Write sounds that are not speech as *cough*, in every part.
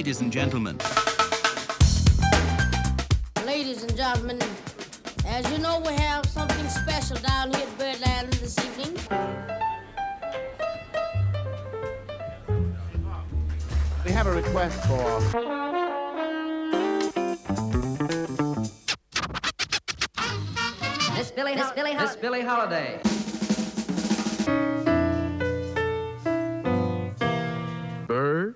Ladies and gentlemen, Ladies and gentlemen, as you know, we have something special down here at Birdland this evening. We have a request for. Miss Billy, Miss Billy, Miss Billy Holiday. Bird?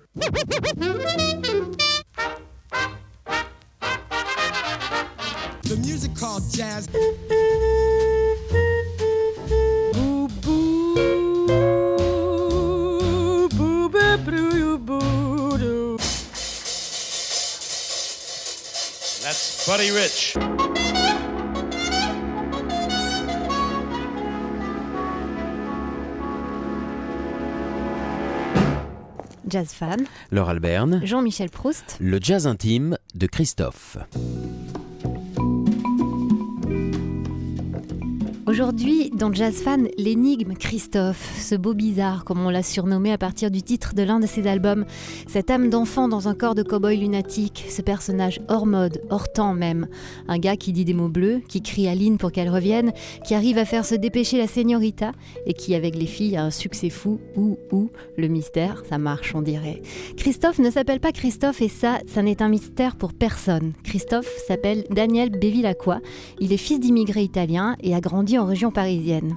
Jazz fan, Laure Alberne, Jean-Michel Proust. le jazz intime de Christophe. Aujourd'hui, dans Jazz Fan, l'énigme Christophe, ce beau bizarre, comme on l'a surnommé à partir du titre de l'un de ses albums, cette âme d'enfant dans un corps de cow-boy lunatique, ce personnage hors mode, hors temps même, un gars qui dit des mots bleus, qui crie à Lynn pour qu'elle revienne, qui arrive à faire se dépêcher la señorita et qui, avec les filles, a un succès fou, ou, ou, le mystère, ça marche, on dirait. Christophe ne s'appelle pas Christophe et ça, ça n'est un mystère pour personne. Christophe s'appelle Daniel Bevilacqua, il est fils d'immigrés italiens et a grandi en région parisienne.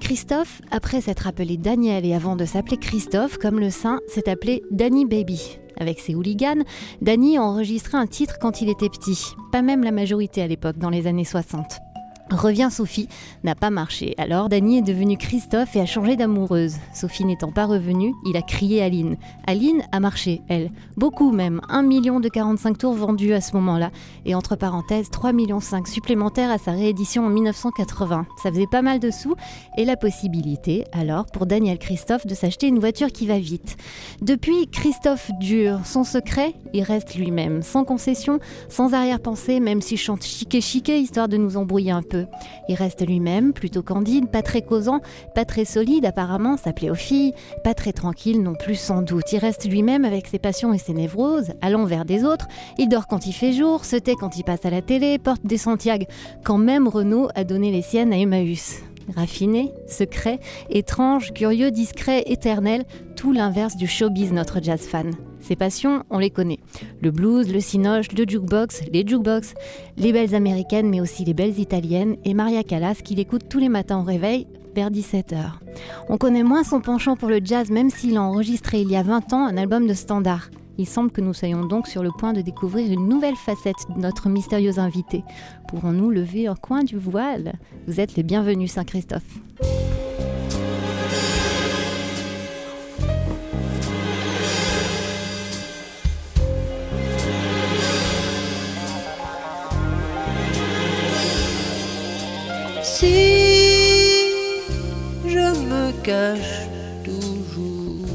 Christophe, après s'être appelé Daniel et avant de s'appeler Christophe, comme le saint, s'est appelé Danny Baby. Avec ses hooligans, Danny a enregistré un titre quand il était petit, pas même la majorité à l'époque, dans les années 60. Revient Sophie, n'a pas marché. Alors Danny est devenu Christophe et a changé d'amoureuse. Sophie n'étant pas revenue, il a crié Aline. Aline a marché, elle. Beaucoup même. 1 million de 45 tours vendus à ce moment-là. Et entre parenthèses, 3 millions 5 supplémentaires à sa réédition en 1980. Ça faisait pas mal de sous et la possibilité, alors, pour Daniel Christophe de s'acheter une voiture qui va vite. Depuis, Christophe dure. Son secret, il reste lui-même. Sans concession, sans arrière-pensée, même s'il chante chiqué chiqué, histoire de nous embrouiller un peu. Il reste lui-même, plutôt candide, pas très causant, pas très solide apparemment, ça plaît aux filles, pas très tranquille non plus sans doute. Il reste lui-même avec ses passions et ses névroses, à l'envers des autres. Il dort quand il fait jour, se tait quand il passe à la télé, porte des Santiago, quand même Renaud a donné les siennes à Emmaüs. Raffiné, secret, étrange, curieux, discret, éternel, tout l'inverse du showbiz notre jazz fan. Ses passions, on les connaît. Le blues, le cinoche, le jukebox, les jukebox, les belles américaines mais aussi les belles italiennes et Maria Callas qu'il écoute tous les matins au réveil vers 17h. On connaît moins son penchant pour le jazz même s'il a enregistré il y a 20 ans un album de standard. Il semble que nous soyons donc sur le point de découvrir une nouvelle facette de notre mystérieux invité. Pourrons-nous lever un coin du voile? Vous êtes les bienvenus Saint-Christophe. Si je me cache toujours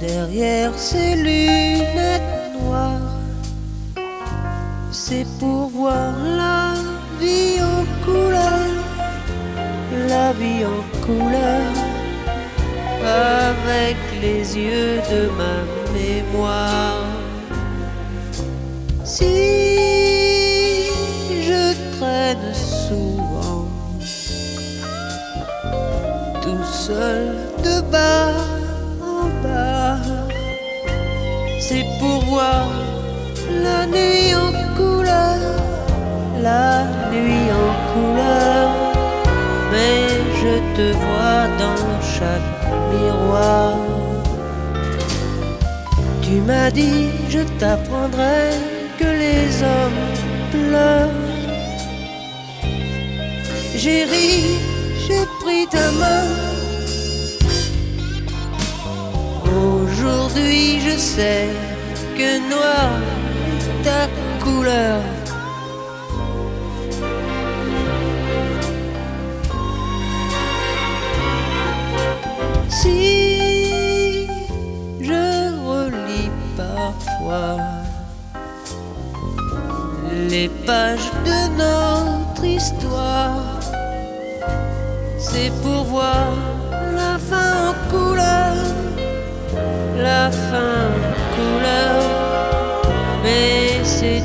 derrière ces lunettes noires, c'est pour voir la vie en couleur, la vie en couleur, avec les yeux de ma mémoire. Si souvent tout seul de bas en bas. C'est pour voir la nuit en couleur, la nuit en couleur. Mais je te vois dans chaque miroir. Tu m'as dit, je t'apprendrai que les hommes pleurent. J'ai ri, j'ai pris ta main. Aujourd'hui, je sais que noir est ta couleur. Si je relis parfois les pages de notre histoire, c'est pour voir la fin en couleur, la fin en couleur, mais c'est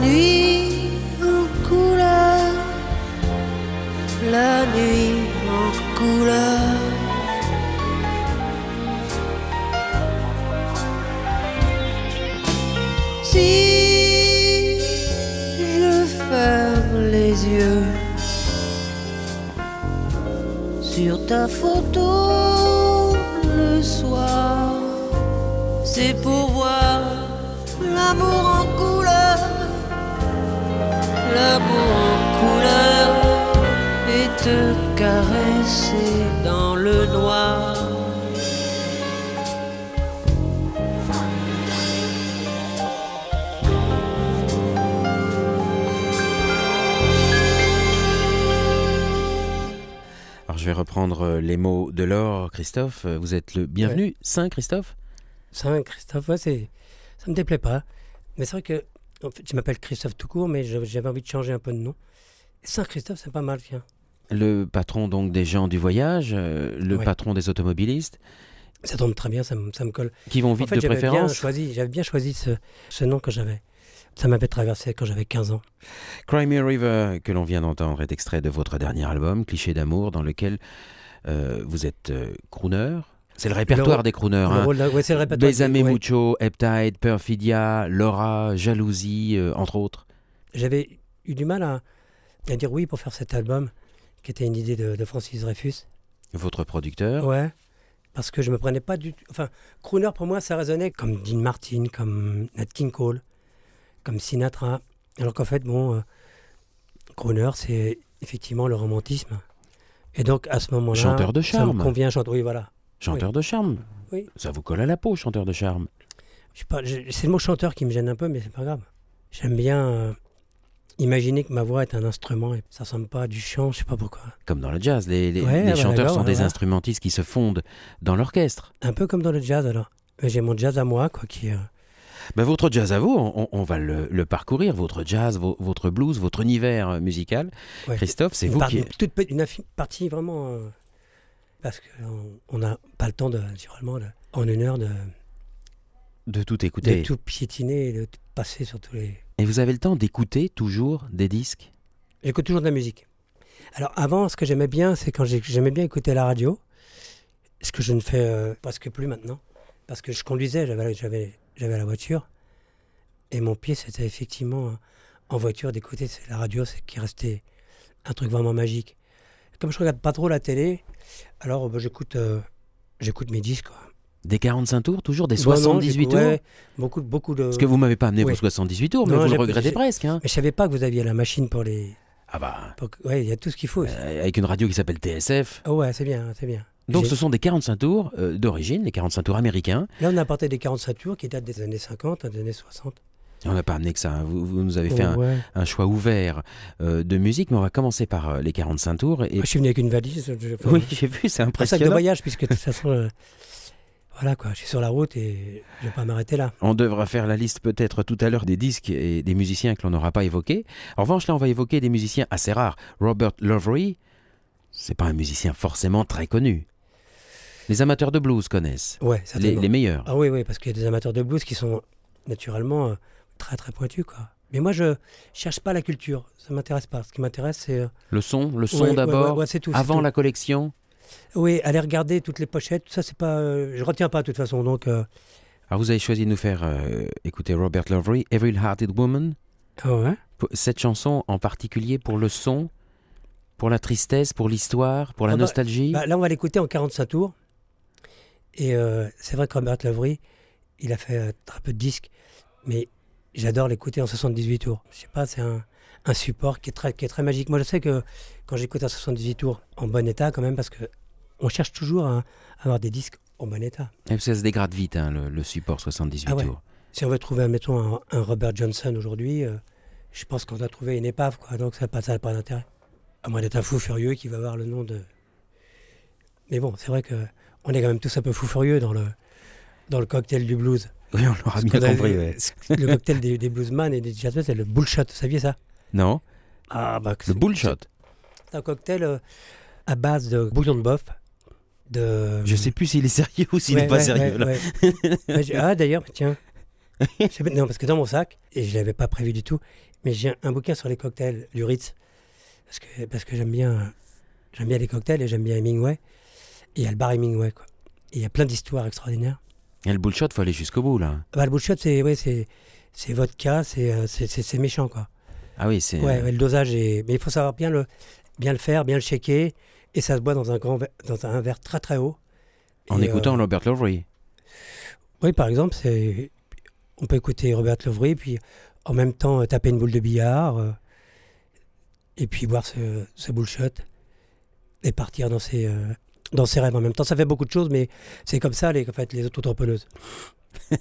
nuit en couleur, la nuit en couleur. Si je ferme les yeux sur ta photo le soir, c'est pour voir l'amour l'amour en couleur, et te caresser dans le noir. Alors je vais reprendre euh, les mots de Laure, Christophe. Euh, Vous êtes le bienvenu. Saint Christophe? Saint Christophe, ouais, c'est, ça me déplaît pas. Mais c'est vrai que, en fait, je m'appelle Christophe tout court, mais j'avais envie de changer un peu de nom. Saint Christophe, c'est pas mal, tiens. Le patron donc des gens du voyage, euh, le Ouais. patron des automobilistes, Ça tombe très bien, ça me, ça me colle. qui vont En vite fait, de bien préférence. choisi, j'avais bien choisi ce, ce nom que j'avais. Ça m'avait traversé quand j'avais 15 ans. Cry Me River, que l'on vient d'entendre, est extrait de votre dernier album, Cliché d'amour, dans lequel euh, vous êtes euh, crooner. C'est le répertoire des crooners. Hein. ouais. Besame. Mucho, Heptide, Perfidia, Laura, Jalousie, euh, entre autres. J'avais eu du mal à, à dire oui pour faire cet album, qui était une idée de, de Francis Dreyfus. Votre producteur. Ouais. Parce que je me prenais pas du tout. Enfin, crooner pour moi, ça résonnait comme Dean Martin, comme Nat King Cole, comme Sinatra. Alors qu'en fait, bon, euh, crooner, c'est effectivement le romantisme. Et donc à ce moment-là, Chanteur de ça charme. me convient. Chanteur, oui, voilà. Chanteur de charme. Oui. Ça vous colle à la peau, chanteur de charme. Je sais pas, je- c'est le mot chanteur qui me gêne un peu, mais c'est pas grave. J'aime bien euh, imaginer que ma voix est un instrument et ça ressemble pas à du chant, je sais pas pourquoi. Comme dans le jazz, les, les- Ouais, les bah, chanteurs sont des instrumentistes qui se fondent dans l'orchestre. Un peu comme dans le jazz alors. Mais J'ai mon jazz à moi, quoi, qui. euh, Ben, votre jazz à vous, on, on va le, le parcourir, votre jazz, vo- votre blues, votre univers musical. ouais. Christophe, c'est vous part- qui... une toute partie vraiment euh, parce qu'on n'a pas le temps de naturellement de- en une heure de, de tout de écouter. tout piétiner et de passer sur tous les Et vous avez le temps d'écouter toujours des disques? J'écoute toujours de la musique. Alors avant ce que j'aimais bien c'est quand j'ai- j'aimais bien écouter la radio ce que je ne fais euh, presque plus maintenant parce que je conduisais j'avais la voiture et mon pied c'était effectivement euh, en voiture d'écouter la radio c'est qui restait un truc vraiment magique. Comme je regarde pas trop la télé alors bah, j'écoute euh, j'écoute mes disques quoi. Des 45 tours, toujours des Bon, non, 78 j'écoute- tours ouais, beaucoup, beaucoup de. Parce que vous m'avez pas amené oui. vos 78 tours, mais Non, vous le regrettez presque. Hein Mais je savais pas que vous aviez la machine pour les. ah bah, pour Ouais, il y a tout ce qu'il faut. euh, avec une radio qui s'appelle TSF. Ah ouais, c'est bien, c'est bien. Donc ce sont des 45 tours euh, d'origine, les 45 tours américains. Là, on a apporté des 45 tours qui datent des années 50, des années 60. On n'a pas amené que ça. hein. Vous, vous nous avez fait un, ouais. un choix ouvert euh, de musique, mais on va commencer par euh, les 45 tours. Et... Je suis venu avec une valise. je- Oui, *laughs* j'ai vu, c'est un sac de impressionnant. voyage, puisque de toute façon, euh, voilà quoi, je suis sur la route et je vais pas m'arrêter là. On devra faire la liste peut-être tout à l'heure des disques et des musiciens que l'on n'aura pas évoqués. En revanche, là, on va évoquer des musiciens assez rares. Robert Lovery, c'est pas un musicien forcément très connu. Les amateurs de blues connaissent. Ouais, Les, certainement. les meilleurs. Ah oui, oui, parce qu'il y a des amateurs de blues qui sont naturellement euh, très très pointus quoi. Mais moi, je cherche pas la culture, ça m'intéresse pas. Ce qui m'intéresse, c'est euh, Le son, le son ouais, d'abord, ouais, ouais, c'est tout, c'est avant tout. la collection. Oui, aller regarder toutes les pochettes, ça, c'est pas. euh, je retiens pas de toute façon, donc. euh, Alors vous avez choisi de nous faire euh, écouter Robert Lovery, Every Hearted Woman. ah Cette chanson en particulier pour le son Pour la tristesse, pour l'histoire, pour la Ah bah, nostalgie? Bah, là, on va l'écouter en 45 tours. Et c'est vrai que Robert Lovery, il a fait très peu de disques, mais j'adore l'écouter en 78 tours. Je sais pas, c'est un, un support qui est, très, qui est très magique. Moi, je sais que quand j'écoute en 78 tours, en bon état quand même, parce que on cherche toujours à, à avoir des disques en bon état. Et parce que ça se dégrade vite, hein, le, le support 78 Ah ouais. tours. Si on veut trouver, mettons, un, un Robert Johnson aujourd'hui, euh, je pense qu'on doit trouver une épave, quoi. Donc ça n'a pas, ça n'a pas d'intérêt. À moins d'être un fou furieux qui va avoir le nom de. Mais bon, c'est vrai que on est quand même tous un peu fous furieux dans le, dans le cocktail du blues. Oui, on l'aura bien compris. ouais. Le cocktail des, des bluesman et des jazzmen, c'est le bullshot, vous saviez ça? Non Ah, bah, Le bullshot. C'est un cocktail euh, à base de bouillon de bœuf. De... Je sais plus s'il est sérieux ou s'il Ouais, n'est pas ouais, sérieux. là. ah, d'ailleurs, tiens. Non, parce que dans mon sac, et je ne l'avais pas prévu du tout, mais j'ai un, un bouquin sur les cocktails du Ritz. Parce que, parce que j'aime bien, j'aime bien les cocktails et j'aime bien Hemingway. Et il y a le bar Hemingway, quoi. Et il y a plein d'histoires extraordinaires. Et le bullshot, faut aller jusqu'au bout, là. Bah, le bullshot, c'est ouais, c'est c'est vodka, c'est euh, c'est- méchant, quoi. Ah oui, c'est. Ouais, ouais, le dosage est. Mais il faut savoir bien le, bien le faire, bien le shaker. Et ça se boit dans un, grand dans un verre très très haut. En Et, écoutant euh, Robert Lovery. Oui, par exemple, c'est on peut écouter Robert Lovery, puis en même temps euh, taper une boule de billard, euh, et puis boire ce, ce bullshot, et partir dans ses, euh, dans ses rêves en même temps. Ça fait beaucoup de choses, mais c'est comme ça les, en fait, les auto-entrepreneuses. *laughs*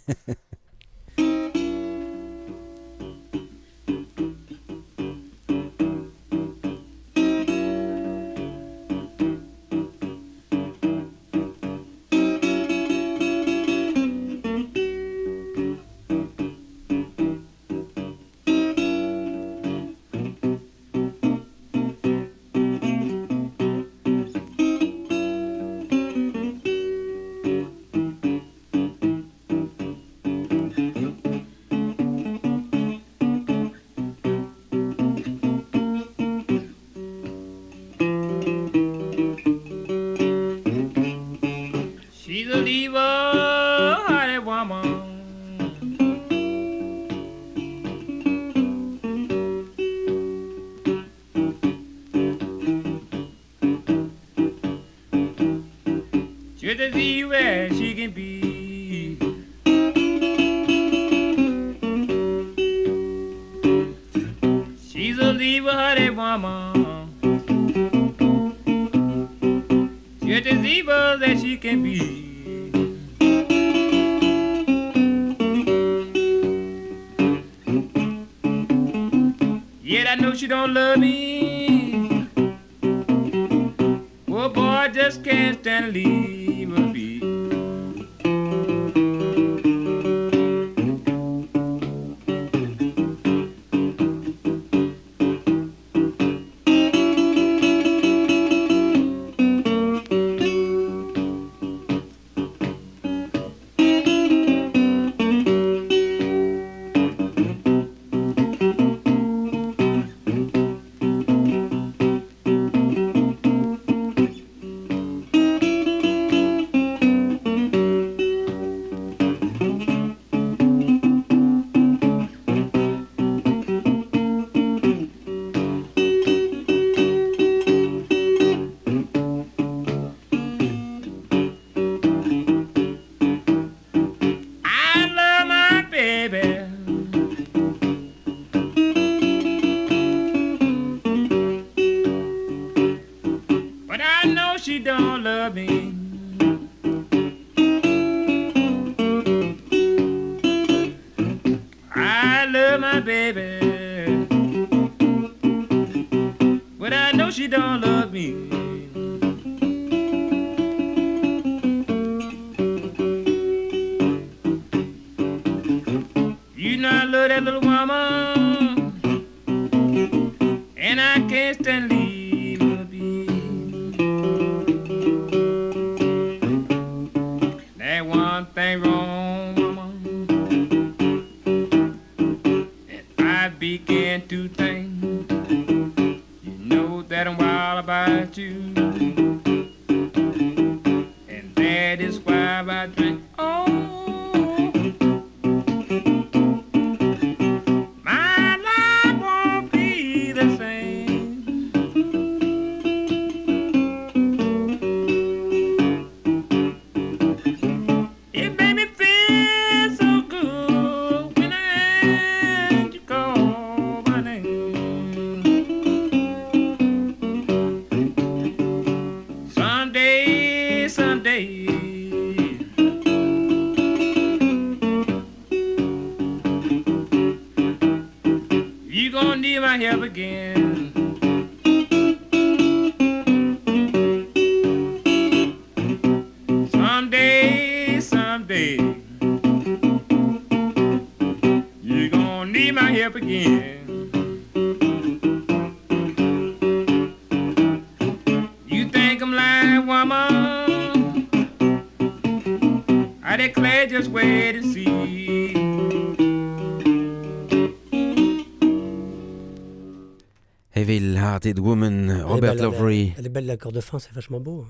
Elle est belle, Lovery. Elle est belle l'accord de fin, c'est vachement beau.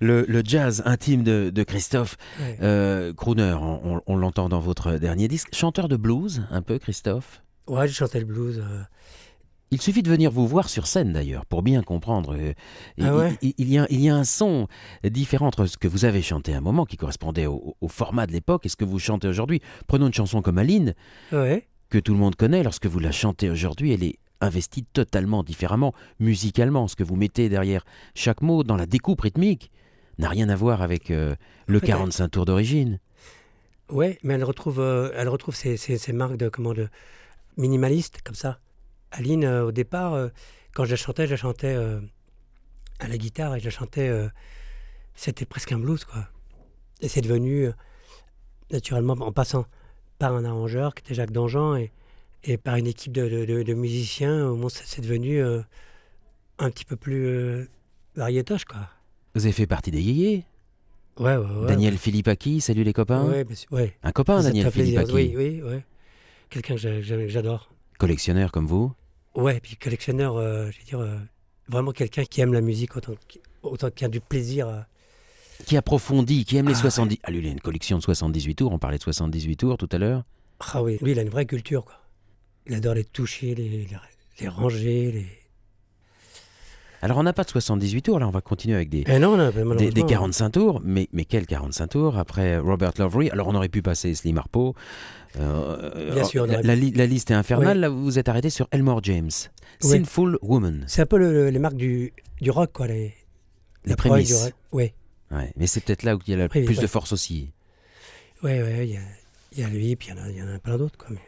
Le, le jazz intime de, de Christophe. Ouais. Euh, crooner, on, on- on l'entend dans votre dernier disque. Chanteur de blues, un peu, Christophe? Ouais, j'ai chanté le blues. euh, Il suffit de venir vous voir sur scène d'ailleurs pour bien comprendre. Euh, il- Ah ouais? il, il y a, il y a un son différent entre ce que vous avez chanté à un moment qui correspondait au, au format de l'époque et ce que vous chantez aujourd'hui. Prenons une chanson comme Aline Ouais. que tout le monde connaît. Lorsque vous la chantez aujourd'hui, elle est investie totalement différemment musicalement. Ce que vous mettez derrière chaque mot dans la découpe rythmique n'a rien à voir avec euh, le fait, 45 tours d'origine. Ouais, mais elle retrouve, euh, elle retrouve ses, ses- ses marques de, comment, de minimaliste, comme ça. Aline, euh, au départ, euh, quand je la chantais, je la chantais à la guitare et je la chantais. C'était presque un blues, quoi. Et c'est devenu, naturellement, en passant par un arrangeur qui était Jacques Dangean et, et par une équipe de, de- de- de musiciens, au moins, ça- c'est devenu euh, un petit peu plus euh, variétoche, quoi. Vous avez fait partie des yéyés? Ouais, ouais, ouais. Daniel Philippaki, salut les copains. Ouais, bien sûr, ouais. Un copain, Ça Daniel. Philippaki. Oui, oui, ouais. Quelqu'un que j'a- j'a- j'adore. Collectionneur comme vous? Ouais, puis collectionneur, euh, je veux dire, euh, vraiment quelqu'un qui aime la musique autant, autant qu'il y a du plaisir. qui approfondit, qui aime les Ah, 70. Ah, lui, il a une collection de 78 tours. On parlait de 78 tours tout à l'heure. Ah oui, lui, il a une vraie culture, quoi. Il adore les toucher, les, les, les ranger, les... Alors, on n'a pas de 78 tours. Là, on va continuer avec des, Eh non, des, des 45 tours. Mais, mais quels 45 tours après Robert Lovery Alors, on aurait pu passer Slim Harpo. Euh, Bien sûr, la, la li- la liste est infernale. Oui. Là, vous vous êtes arrêté sur Elmore James. Oui. Sinful Woman. C'est un peu le- le- les marques du, du rock, quoi. Les, Les prémices. rock. Ouais, mais c'est peut-être là où il y a la plus de force aussi. ouais, ouais. Il y a, il y a lui, puis il y en a, il y en a plein d'autres, quoi. Mais...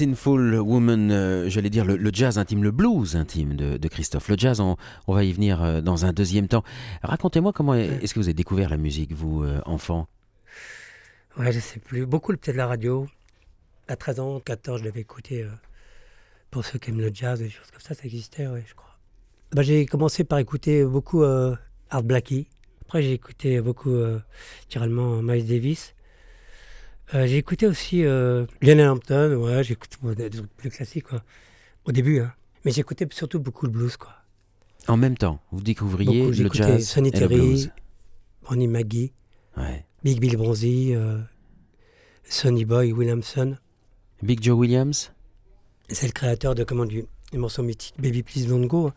Sinful Woman, euh, j'allais dire le, jazz intime, le blues intime de, Christophe. Le jazz, on, va y venir euh, dans un deuxième temps. Racontez-moi comment est-ce que vous avez découvert la musique, vous, euh, enfant? Ouais, je sais plus. Beaucoup peut-être la radio. À 13 ans, 14, je l'avais écouté. euh, pour ceux qui aiment le jazz, des choses comme ça, ça existait, ouais, je crois. Bah, j'ai commencé par écouter beaucoup Art Blackie. Après, j'ai écouté beaucoup, naturellement, Miles Davis. Euh, j'ai écouté aussi euh, Lionel Hampton, ouais, bon, des, trucs plus classiques, quoi. Au début, hein. Mais j'écoutais surtout beaucoup le blues, quoi. En même temps, vous découvriez Beaucoup, le jazz Sonny et le Terry, blues. Ronnie McGee, Ouais. Big Bill Bronzy, euh, Sonny Boy Williamson. Big Joe Williams? C'est le créateur de comment du, du morceau mythique Baby Please Don't Go.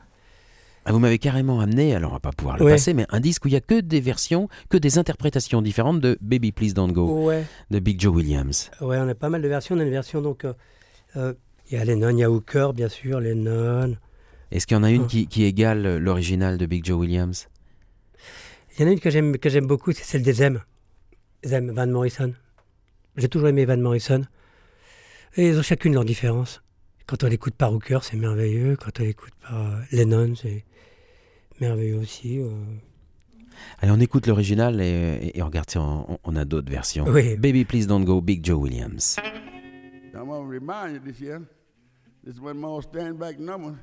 Ah, Vous m'avez carrément amené, alors on va pas pouvoir le Ouais. passer, mais un disque où il y a que des versions, que des interprétations différentes de Baby Please Don't Go Ouais. de Big Joe Williams. Ouais, on a pas mal de versions. On a une version donc. euh, euh, Il y a Lennon, il y a Hooker, bien sûr, Lennon. Est-ce qu'il y en a une Ah. qui, qui égale l'original de Big Joe Williams? Il y en a une que j'aime que j'aime beaucoup, c'est celle des M. Zem, Van Morrison. J'ai toujours aimé Van Morrison. Et ils ont chacune leur différence. Quand on l'écoute par Hooker, c'est merveilleux. Quand on l'écoute par euh, Lennon, c'est merveilleux aussi. euh. Allez, on écoute l'original et, et- et regarde si on, on a d'autres versions. Oui. Baby Please Don't Go, Big Joe Williams. I'm gonna remind you this year. This is one more stand back number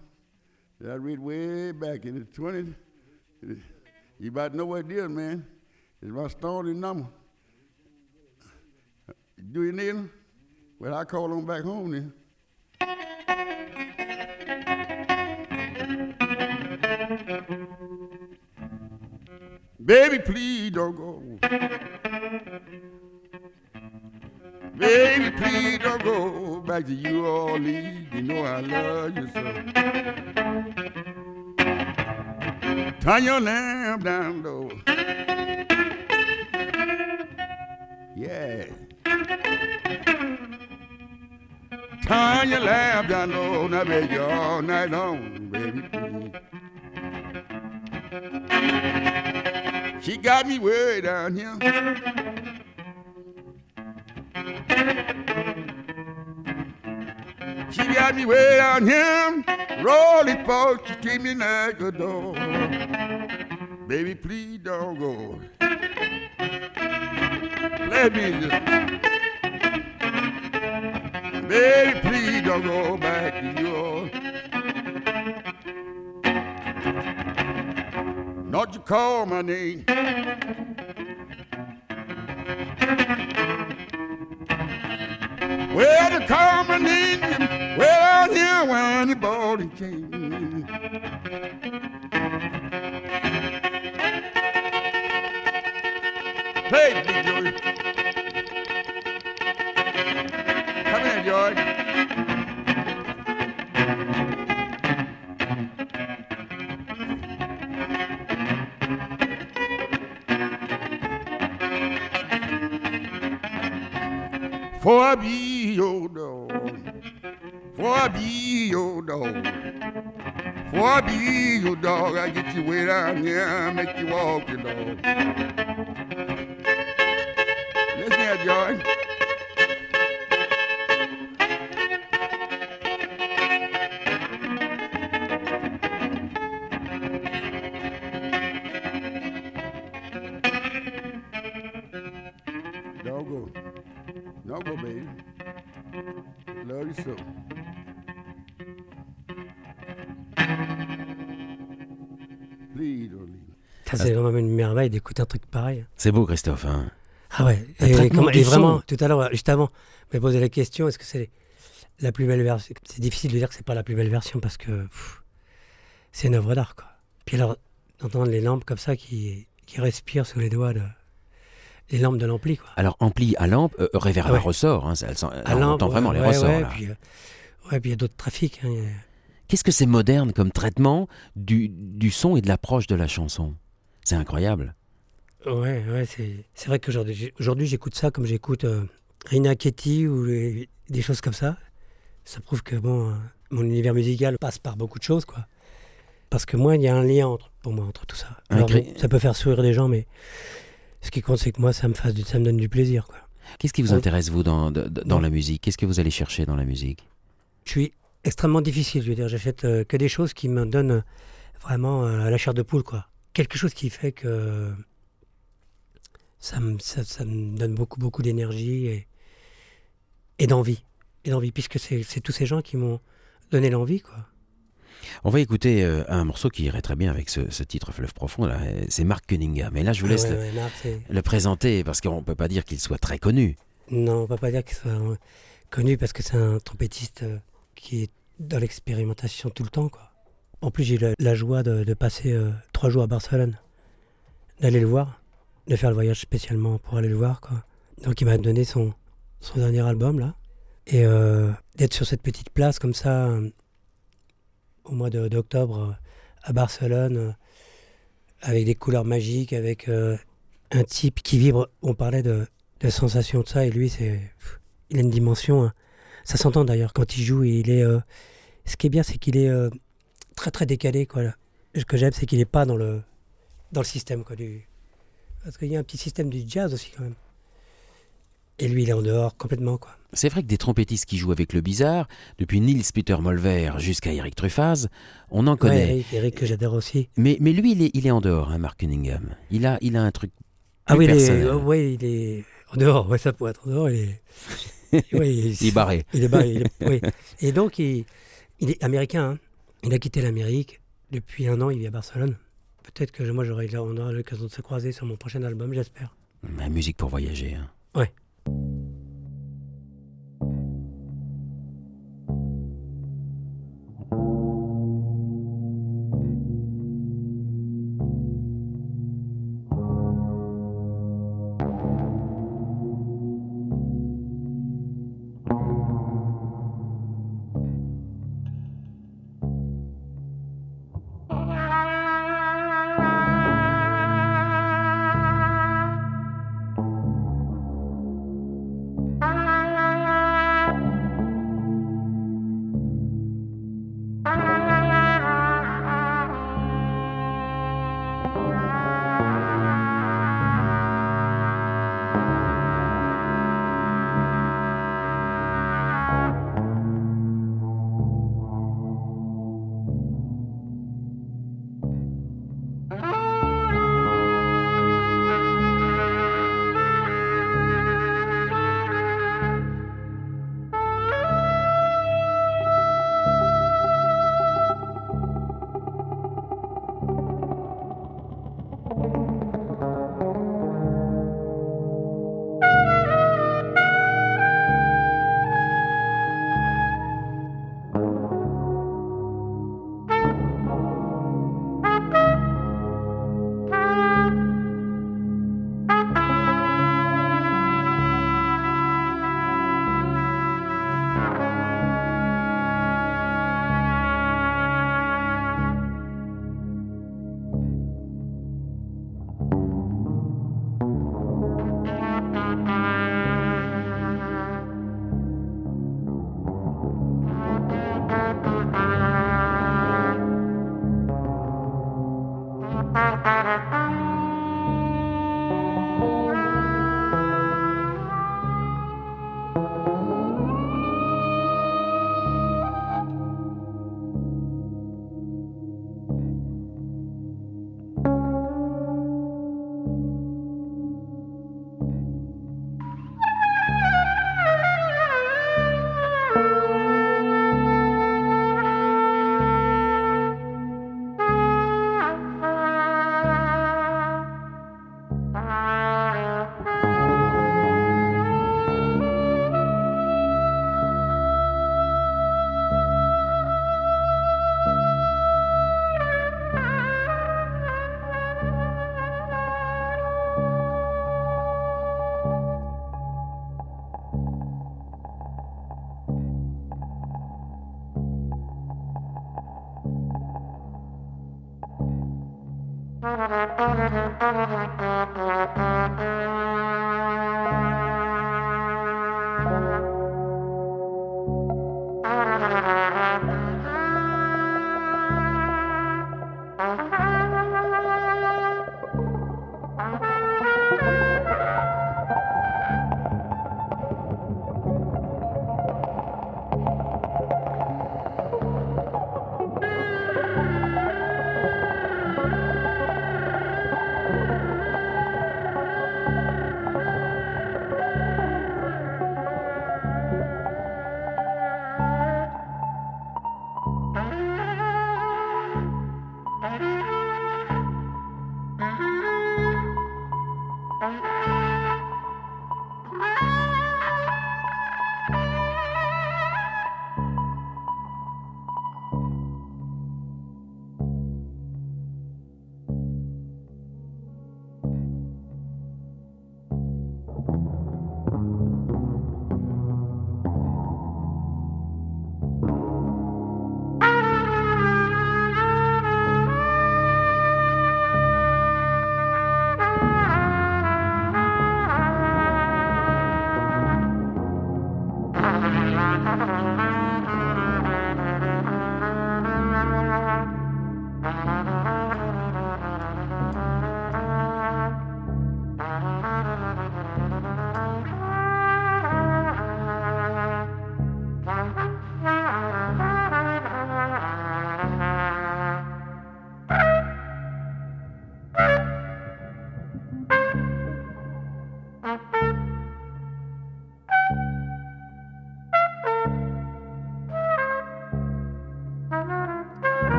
that I read way back in the 20s. You about know what it is, man. It's my story number. Do you need them? Well, I call them back home then. Baby, please don't go. Baby, please don't go back to New Orleans. You know I love you so. Turn your lamp down low. Yeah. Turn your lamp down low. Now, baby, all night long, baby, please. She got me way down here. She got me way down here, rolling folks, she treat me like a dog. Baby, please don't go. Let me just. Baby, please don't go back to yours. What you call my name? Well, you call my name. Well, out here when the body came. Hey, Big Joy. Come here, George. For I be your dog. For I be your dog. For I be your dog. I get you way down here, I make you walk your dog. Listen here, Joy. D'écouter un truc pareil. C'est beau, Christophe. hein Ah ouais. Et, comment- son. vraiment, tout à l'heure, juste avant, je me posé la question est-ce que c'est la plus belle version? C'est difficile de dire que c'est pas la plus belle version parce que c'est une œuvre d'art, quoi. Puis alors, d'entendre les lampes comme ça qui, qui respirent sous les doigts de. Les lampes de l'ampli, quoi. Alors, ampli à lampe, euh, réverbère ouais. ressort. Hein, ça, elle sent- À on lampe, entend ouais, vraiment les ouais, ressorts. Ouais, là. puis, euh, ouais, puis il y a d'autres trafics. hein, Qu'est-ce que c'est moderne comme traitement du, du son et de l'approche de la chanson? C'est incroyable. Ouais, ouais, c'est, c'est vrai qu'aujourd'hui, aujourd'hui, j'écoute ça comme j'écoute euh, Rina Ketty ou les- des choses comme ça. Ça prouve que bon, euh, mon univers musical passe par beaucoup de choses, quoi. Parce que moi, il y a un lien entre, pour moi entre tout ça. Alors, ça peut faire sourire les gens, mais ce qui compte, c'est que moi, ça me, fasse ça me donne du plaisir, quoi. Qu'est-ce qui vous intéresse, vous, dans, la musique? Qu'est-ce que vous allez chercher dans la musique? Je suis extrêmement difficile. Je veux dire, j'achète euh, que des choses qui me donnent vraiment la chair de poule, quoi. Quelque chose qui fait que ça me, ça, ça me donne beaucoup, beaucoup d'énergie et, et d'envie. Et d'envie, puisque c'est tous ces gens qui m'ont donné l'envie, quoi. On va écouter euh, un morceau qui irait très bien avec ce, ce titre Fleuve profond. C'est Mark Cunningham. Et là, je vous Ah laisse ouais, le, ouais, présenter parce qu'on ne peut pas dire qu'il soit très connu. Non, on ne va pas dire qu'il soit euh, connu parce que c'est un trompettiste euh, qui est dans l'expérimentation tout le temps. Quoi. En plus, j'ai eu la, la joie de, de passer trois jours à Barcelone, d'aller le voir, de faire le voyage spécialement pour aller le voir. Quoi. Donc, il m'a donné son, son dernier album, là. Et euh, d'être sur cette petite place comme ça, euh, au mois d'octobre, euh, à Barcelone, avec des couleurs magiques, avec un type qui vibre. On parlait de, de sensations de ça, et lui, c'est, il a une dimension. hein. Ça s'entend d'ailleurs quand il joue. Il est, ce qui est bien, c'est qu'il est très très décalé. Quoi. Ce que j'aime, c'est qu'il n'est pas dans le, dans le système. Quoi, du... Parce qu'il y a un petit système du jazz aussi, quand même. Et lui, il est en dehors complètement. Quoi. C'est vrai que des trompettistes qui jouent avec le bizarre, depuis Niels Peter Molver jusqu'à Eric Truffaz, on en Ouais, connaît. Eric, Eric, que j'adore aussi. Mais, mais lui, il est, il est en dehors, hein, Mark Cunningham. Il a, il a un truc. Ah oui, il est, oh, ouais, il est en dehors. Ouais, ça pourrait être en dehors. Il est, *laughs* ouais, Il est barré. Il est barré. il est-. Et donc, il, il est américain. hein. Il a quitté l'Amérique. Depuis un an, il vit à Barcelone. Peut-être que moi, j'aurai, on aura l'occasion de se croiser sur mon prochain album, j'espère. La musique pour voyager. hein. Ouais. Thank *laughs* you.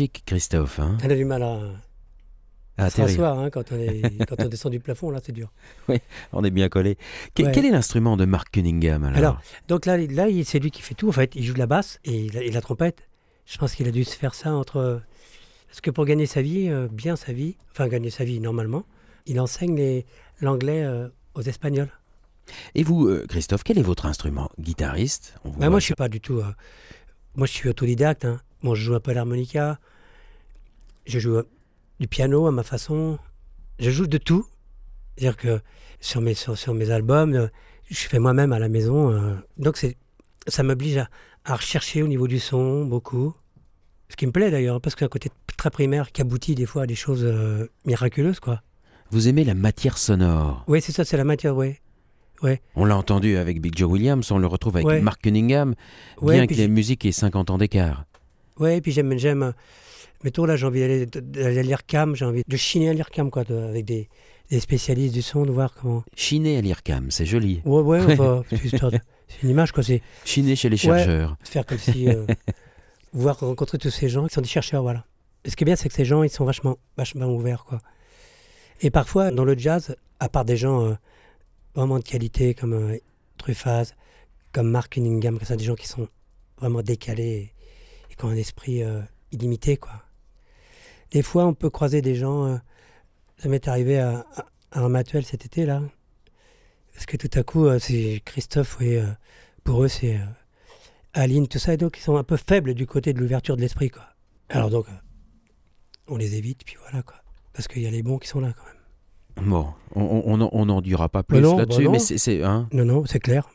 Magique, Christophe. Hein Elle a du mal à, à à se rasseoir hein, quand, on est, *laughs* quand on descend du plafond, là c'est dur. On est bien collé. Que- Ouais. Quel est l'instrument de Mark Cunningham alors, Alors, donc là, là c'est lui qui fait tout. En fait, il joue de la basse et, et la trompette. Je pense qu'il a dû se faire ça entre. Parce que pour gagner sa vie, euh, bien sa vie, enfin gagner sa vie normalement, il enseigne l'anglais euh, aux Espagnols. Et vous, euh, Christophe, quel est votre instrument? Guitariste? On vous Bah, moi, je sur- suis pas du tout. moi, je suis autodidacte. hein. Bon, je joue un peu l'harmonica. Je joue du piano à ma façon. Je joue de tout. C'est-à-dire que sur mes, sur, sur mes albums, je fais moi-même à la maison. euh, donc, c'est, ça m'oblige à, à rechercher au niveau du son beaucoup. Ce qui me plaît d'ailleurs, parce qu'il y a un côté très primaire qui aboutit des fois à des choses euh, miraculeuses, quoi. Vous aimez la matière sonore Oui, c'est ça, c'est la matière, oui. On l'a entendu avec Big Joe Williams, on le retrouve avec Ouais. Mark Cunningham, Ouais, bien puis que la musique ait 50 ans d'écart. Ouais, et puis j'aime, j'aime. euh, Mettons là, j'ai envie d'aller, d'aller à l'IRCAM, j'ai envie de chiner à l'IRCAM, quoi, de- avec des, des spécialistes du son, de voir comment. Chiner à l'IRCAM, c'est joli. Ouais, ouais, enfin, c'est, histoire de- *laughs* c'est une image, quoi, c'est Chiner chez les Ouais. chercheurs. faire comme si. euh, *laughs* voir rencontrer tous ces gens qui sont des chercheurs, voilà. Et ce qui est bien, c'est que ces gens, ils sont vachement, vachement ouverts, quoi. Et parfois, dans le jazz, à part des gens euh, vraiment de qualité, comme euh, Truffaz, comme Mark Cunningham, comme ça, des gens qui sont vraiment décalés qui ont un esprit euh, illimité, quoi. Des fois, on peut croiser des gens. euh, ça m'est arrivé à, à, à Ramatuel cet été, là. Parce que tout à coup, euh, c'est Christophe, oui, pour eux, c'est Aline, tout ça, et donc ils sont un peu faibles du côté de l'ouverture de l'esprit, quoi. Alors donc, on les évite, puis voilà, quoi. Parce qu'il y a les bons qui sont là, quand même. Bon, on- on on n'en dira pas plus Bah là-dessus, bah mais c'est- hein Non, non, c'est clair.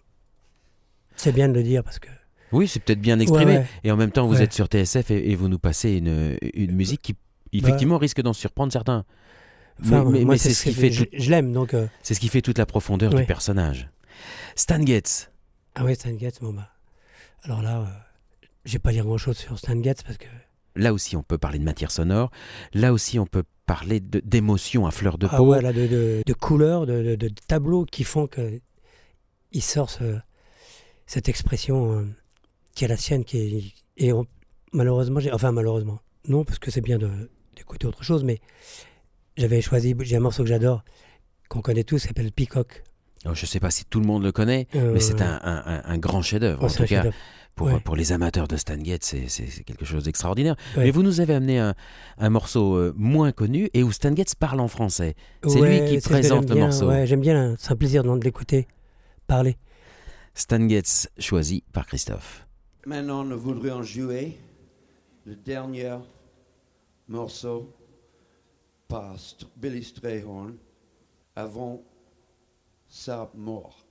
C'est bien de le dire, parce que... oui, c'est peut-être bien exprimé. Ouais, ouais. Et en même temps, vous Ouais. êtes sur TSF et, et vous nous passez une, une musique qui, effectivement, risque d'en surprendre certains. Enfin, mais mais- moi, mais c'est ce qui fait je, tout- je l'aime, donc... euh, c'est ce qui fait toute la profondeur du personnage. Stan Getz, Ah ouais, Stan Getz, bon bah... Alors là, euh, je vais pas dire grand-chose sur Stan Getz, parce que... là aussi on peut parler de matière sonore, là aussi on peut parler d'émotions à fleur de Ah peau. ouais, là, de, de, de couleurs, de, de- de tableaux qui font que il sort ce- cette expression euh, qui est la sienne, qui est, et on- malheureusement, enfin malheureusement, non, parce que c'est bien d'écouter autre chose, mais j'avais choisi, j'ai un morceau que j'adore, qu'on connaît tous, qui s'appelle Peacock. Alors, je ne sais pas si tout le monde le connaît, Euh, mais c'est un, un- un- un grand chef-d'œuvre. oh, en tout cas, pour, Ouais. pour les amateurs de Stan Getz, c'est- quelque chose d'extraordinaire. Ouais. Mais vous nous avez amené un, un morceau euh, moins connu et où Stan Getz parle en français. C'est Ouais, lui qui présente le bien, morceau. J'aime bien, c'est un plaisir de l'écouter parler. Stan Getz, choisi par Christophe. Maintenant, nous voudrions jouer le dernier morceau par Billy Strayhorn avant sa mort.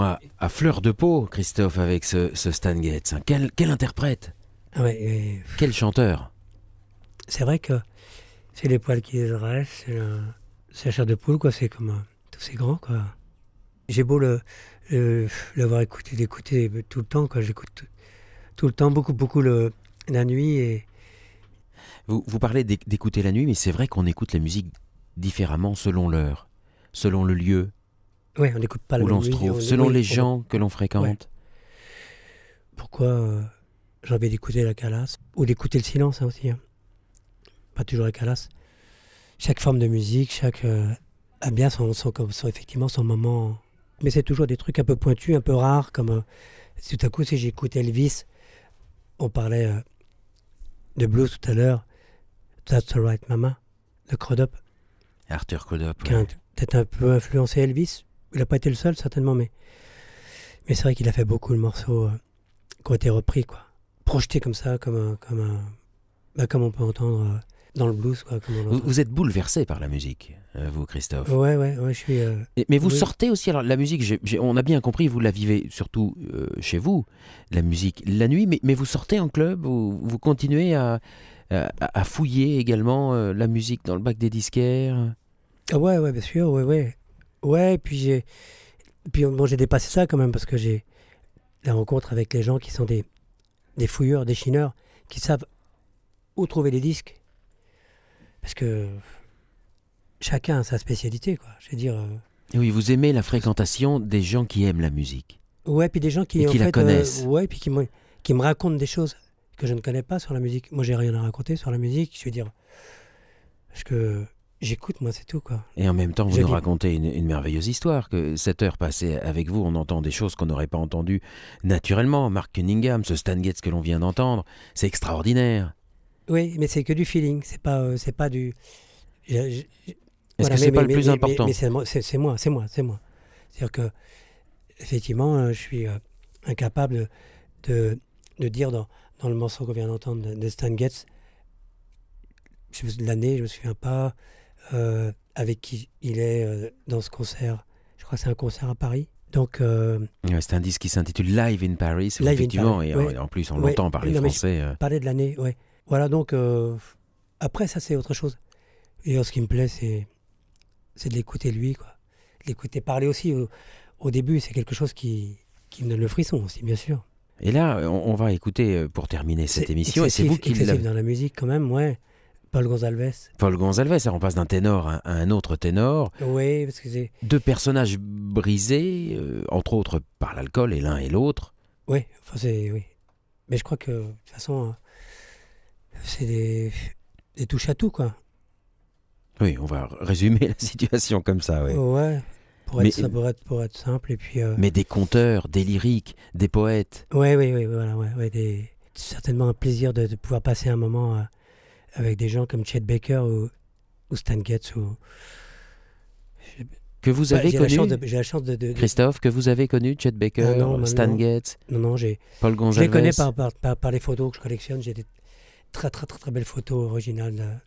À, à fleur de peau, Christophe, avec ce, ce Stan Getz. hein. Quel, quel interprète Ah ouais, et Quel chanteur c'est vrai que c'est les poils qui les dressent, c'est le- la chair de poule, quoi. C'est comme euh, tous ces grands, quoi. J'ai beau le le- l'avoir écouté, l'écouter tout le temps, quoi. J'écoute tout, le temps, beaucoup, beaucoup le, la nuit et vous, vous parlez d'éc- d'écouter la nuit, mais c'est vrai qu'on écoute la musique différemment selon l'heure, selon le lieu ouais, on n'écoute pas la où l'on se trouve, on- selon les gens que l'on fréquente. Pourquoi euh, j'ai envie d'écouter la calasse? Ou d'écouter le silence hein, aussi. hein. Pas toujours la calasse. Chaque forme de musique, chaque euh, a bien son, son, son- effectivement son moment. Mais c'est toujours des trucs un peu pointus, un peu rares, comme euh, tout à coup si j'écoute Elvis, on parlait euh, de blues tout à l'heure. That's the right mama, de Crudup, Arthur Crudup. qui a ouais. peut-être un peu influencé Elvis. Il n'a pas été le seul certainement, mais mais c'est vrai qu'il a fait beaucoup de morceaux euh, qui ont été repris, quoi. Projetés comme ça, comme un, comme un, bah, comme on peut entendre euh, dans le blues, quoi. Comme on Vous, êtes bouleversé par la musique, euh, vous, Christophe. Ouais, ouais, ouais, je suis. euh, Et- mais vous oui. sortez aussi, alors la musique, on a bien compris, vous la vivez surtout chez vous, la musique la nuit, mais, mais vous sortez en club, vous, vous continuez à, à, à fouiller également la musique dans le bac des disquaires? Ah ouais, ouais, bien sûr, ouais, ouais. Ouais, puis j'ai. Puis bon, j'ai dépassé ça quand même parce que j'ai la rencontre avec les gens qui sont des, des fouilleurs, des chineurs, qui savent où trouver les disques. Parce que chacun a sa spécialité, quoi. Je veux dire. euh, Et oui, vous aimez la fréquentation des gens qui aiment la musique. Ouais, puis des gens qui, Et en qui la fait, connaissent. euh, ouais, puis qui, me- qui me racontent des choses que je ne connais pas sur la musique. Moi, j'ai rien à raconter sur la musique. Je veux dire, parce que j'écoute, moi, c'est tout, quoi. Et en même temps, vous Je nous dis- racontez une, une merveilleuse histoire, que cette heure passée avec vous, on entend des choses qu'on n'aurait pas entendues naturellement. Mark Cunningham, ce Stan Getz que l'on vient d'entendre, c'est extraordinaire. Oui, mais c'est que du feeling. C'est pas, euh, c'est pas du. je- je- Est-ce voilà, que c'est mais- pas le plus mais- important? Mais, mais c'est moi, c'est moi, c'est moi, c'est moi. C'est-à-dire que, effectivement, euh, je suis euh, incapable de, de dire dans, dans le morceau qu'on vient d'entendre de, de Stan Getz, l'année, je me souviens pas, euh, avec qui il est euh, dans ce concert. Je crois que c'est un concert à Paris. Donc, euh, Ouais, C'est un disque qui s'intitule Live in Paris, Live in effectivement, Paris, et en- ouais. en plus on Ouais, l'entend parler non, français. parler de l'année, ouais. Voilà, donc, après, ça, c'est autre chose. Et ce qui me plaît, c'est, c'est de l'écouter lui, quoi. De l'écouter parler aussi. Au, au début, c'est quelque chose qui, qui me donne le frisson aussi, bien sûr. Et là, on, on va écouter, pour terminer cette émission, et c'est vous qui dans la musique, quand même, ouais. Paul Gonzalez. Paul Gonzalez, alors on passe d'un ténor à, un autre ténor. Oui, parce que c'est. Deux personnages brisés, euh, entre autres par l'alcool, et l'un et l'autre. Oui, enfin, c'est. Oui. Mais je crois que, de toute façon, euh, c'est des. des touches à tout, quoi. Oui, on va résumer *laughs* la situation comme ça, oui. Ouais. Pour Mais- être, ça- pour être, pour être simple. Et puis. euh, Mais des conteurs, des lyriques, des poètes. Ouais, oui, oui, voilà, ouais, ouais, des- certainement un plaisir de, de pouvoir passer un moment euh, avec des gens comme Chet Baker ou, ou Stan Getz. Ou... Que vous Bah, avez connu, j'ai la chance de. de- de- Christophe, que vous avez connu, Chet Baker, Ah non, Stan. Getz, Non, non, j'ai. Paul Je Gonzalez. les connais par, par, par, par les photos que je collectionne. J'ai des très, très, très, très belles photos originales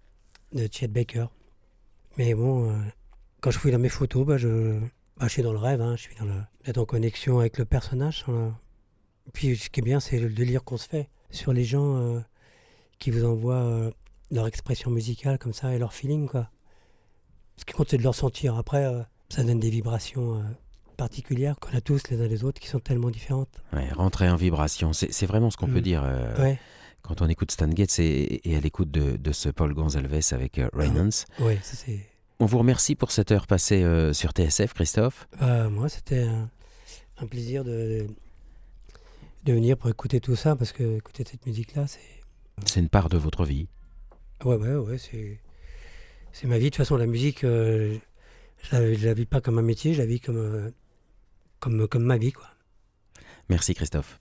de, de Chet Baker. Mais bon, euh, quand je fouille dans mes photos, bah, je, bah, je suis dans le rêve. hein, je suis dans le, d'être en connexion avec le personnage. la- Puis ce qui est bien, c'est le délire qu'on se fait sur les gens euh, qui vous envoient euh, leur expression musicale comme ça et leur feeling. Quoi. Ce qui compte, c'est de leur sentir. Après, euh, ça donne des vibrations euh, particulières qu'on a tous les uns les autres qui sont tellement différentes. Ouais, rentrer en vibration, c'est vraiment ce qu'on peut Mm. dire euh, Ouais. quand on écoute Stan Getz et, et à l'écoute de, de ce Paul Gonzalez avec Reynolds. Ouais, c'est. On vous remercie pour cette heure passée sur TSF, Christophe. Moi, c'était un, un plaisir de, de venir pour écouter tout ça, parce que écouter cette musique-là, c'est. C'est une part de votre vie. Ouais, ouais, ouais, c'est. C'est ma vie. De toute façon, la musique, euh, je la, je la vis pas comme un métier, je la vis comme, euh, comme, comme ma vie, quoi. Merci, Christophe.